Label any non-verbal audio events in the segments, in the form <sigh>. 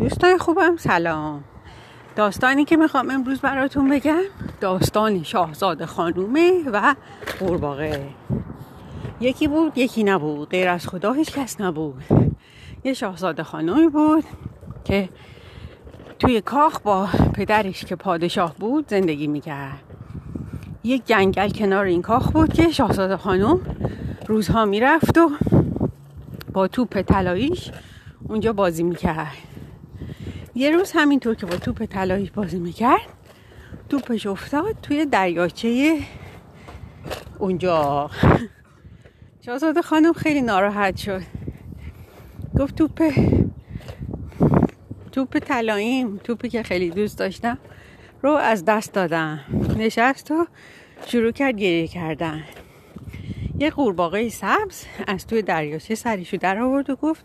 دوستان خوبم سلام. داستانی که می‌خوام امروز براتون بگم داستان شاهزاده خانومه و قورباغه. یکی بود یکی نبود غیر از خدا هیچ کس نبود. یه شاهزاده خانومی بود که توی کاخ با پدرش که پادشاه بود زندگی می‌کرد. یک جنگل کنار این کاخ بود که شاهزاده خانم روزها می‌رفت و با توپ طلاییش اونجا بازی می‌کرد. یه روز همینطور که با توپ طلاییش بازی می‌کرد توپش افتاد توی دریاچه اونجا. شاهزاده خانم خیلی ناراحت شد. گفت توپ توپ طلاییم توپی که خیلی دوست داشتم رو از دست دادم. نشست و شروع کرد گریه کردن. یه قورباغه سبز از توی دریاچه سریشو در آورد و گفت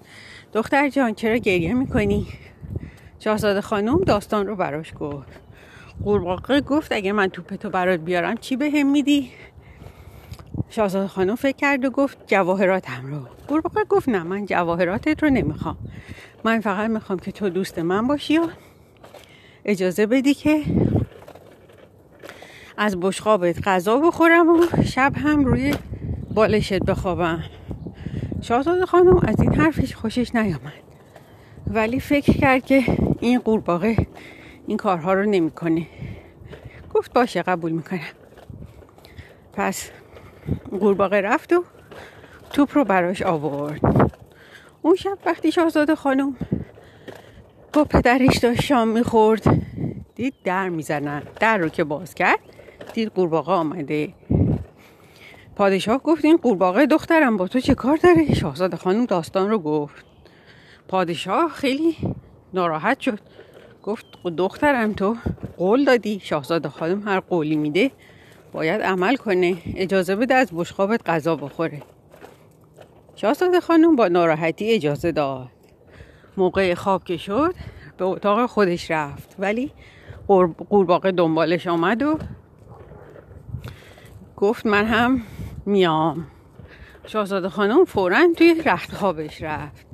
دختر جان چرا گریه می‌کنی؟ شاهزاده خانم داستان رو براش گفت. قورباغه گفت اگه من توپتو برات بیارم چی به هم میدی؟ شاهزاده خانم فکر کرد و گفت جواهراتم رو. قورباغه گفت نه من جواهراتت رو نمی‌خوام. من فقط می‌خوام که تو دوست من باشی و اجازه بدی که از بشقابت غذا بخورم و شب هم روی بالشت بخوابم. شاهزاده خانم از این حرفش خوشش نیامد. ولی فکر کرد که این قورباغه این کارها رو نمی‌کنه. گفت باشه قبول می‌کنم. پس قورباغه رفت و توپ رو براش آورد. اون شب وقتی شاهزاده خانم با پدرش داشت شام می‌خورد دید در می‌زنن. در رو که باز کرد دید قورباغه آمده. پادشاه گفت این قورباغه دخترم با تو چه کار داره؟ شاهزاده خانم داستان رو گفت. پادشاه خیلی ناراحت شد. گفت دخترم تو قول دادی شاهزاده خانم هر قولی میده باید عمل کنه. اجازه بده از بشقابت غذا بخوره. شاهزاده خانم با ناراحتی اجازه داد. موقع خواب که شد به اتاق خودش رفت. ولی قورباغه دنبالش آمد و گفت من هم میام. شاهزاده خانم فورا توی رخت خوابش رفت.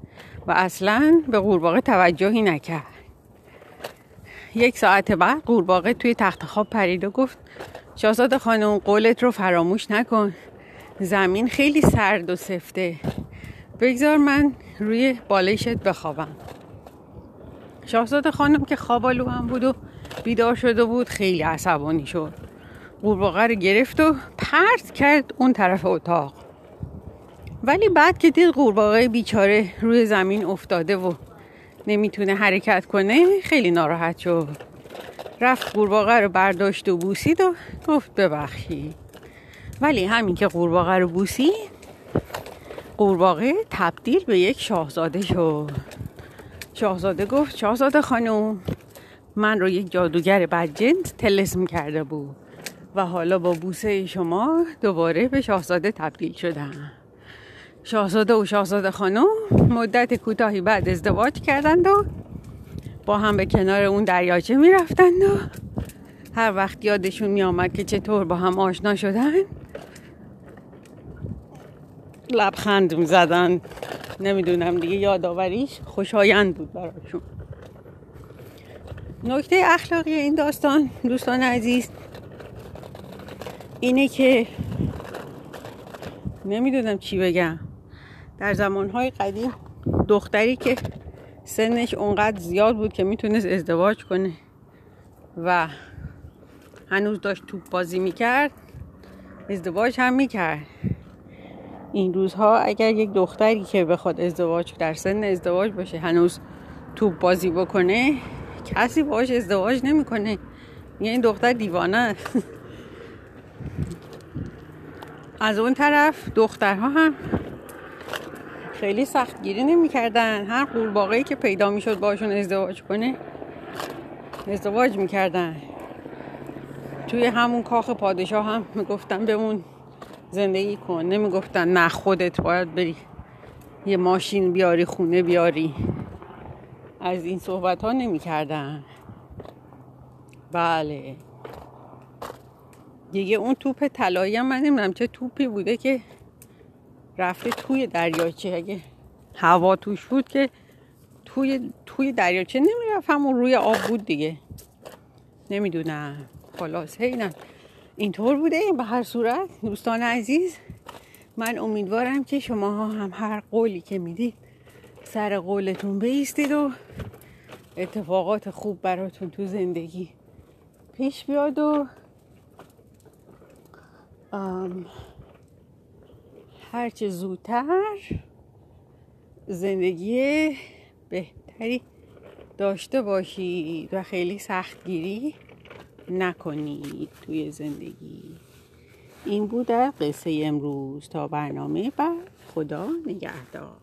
و اصلا به قورباغه توجهی نکرد. یک ساعت بعد قورباغه توی تخت خواب پرید و گفت شاهزاده خانم قولت رو فراموش نکن. زمین خیلی سرد و سفته. بگذار من روی بالشت بخوابم. شاهزاده خانم که خوابالو هم بود و بیدار شده بود خیلی عصبانی شد. قورباغه رو گرفت و پرت کرد اون طرف اتاق. ولی بعد که دید قورباغه بیچاره روی زمین افتاده و نمی‌تونه حرکت کنه خیلی ناراحت شد. رفت قورباغه رو برداشت و بوسید و گفت ببخشید ولی همین که قورباغه رو بوسید قورباغه تبدیل به یک شاهزاده شد. شاهزاده گفت شاهزاده خانم من رو یک جادوگر بدجنس تلسم کرده بود و حالا با بوسه شما دوباره به شاهزاده تبدیل شدم. شاهزاده و شاهزاده خانم مدت کوتاهی بعد ازدواج کردند و با هم به کنار اون دریاچه می‌رفتند و هر وقت یادشون میآمد که چطور با هم آشنا شدن لبخند می‌زدن. نمی‌دونم دیگه یادآوریش خوشایند بود براشون. نکته اخلاقی این داستان دوستان عزیز اینه که نمی‌دونم چی بگم. در زمانهای قدیم دختری که سنش اونقدر زیاد بود که می‌تونست ازدواج کنه و هنوز داشت توپ بازی می‌کرد ازدواج هم می‌کرد. این روزها اگر یک دختری که بخواد ازدواج در سن ازدواج باشه هنوز توپ بازی بکنه کسی باش ازدواج نمی‌کنه. یعنی این دختر دیوانه <laughs> از اون طرف دخترها هم خیلی سخت گیری نمی‌کردن. هر قورباغه‌ای که پیدا می‌شد باشون ازدواج کنه ازدواج می‌کردن. توی همون کاخ پادشاه هم می‌گفتن بمون زندگی کن. نمی‌گفتن نه خودت باید بری یه ماشین بیاری خونه بیاری. از این صحبت ها نمی کردن بله. دیگه اون توپ طلایی هم من نمی‌دونم چه توپی بوده که رفته توی دریاچه. اگه هوا توش بود که توی توی دریاچه نمی‌رفت همون روی آب بود دیگه. نمی‌دونم. خلاص نه اینطور بوده این به هر صورت. دوستان عزیز من امیدوارم که شما هم هر قولی که می‌دید سر قولتون بیستید و اتفاقات خوب براتون تو زندگی پیش بیاد و هرچه زودتر زندگی بهتری داشته باشید و خیلی سختگیری نکنید توی زندگی. این بوده قصه امروز. تا برنامه بعد خدا نگهدار.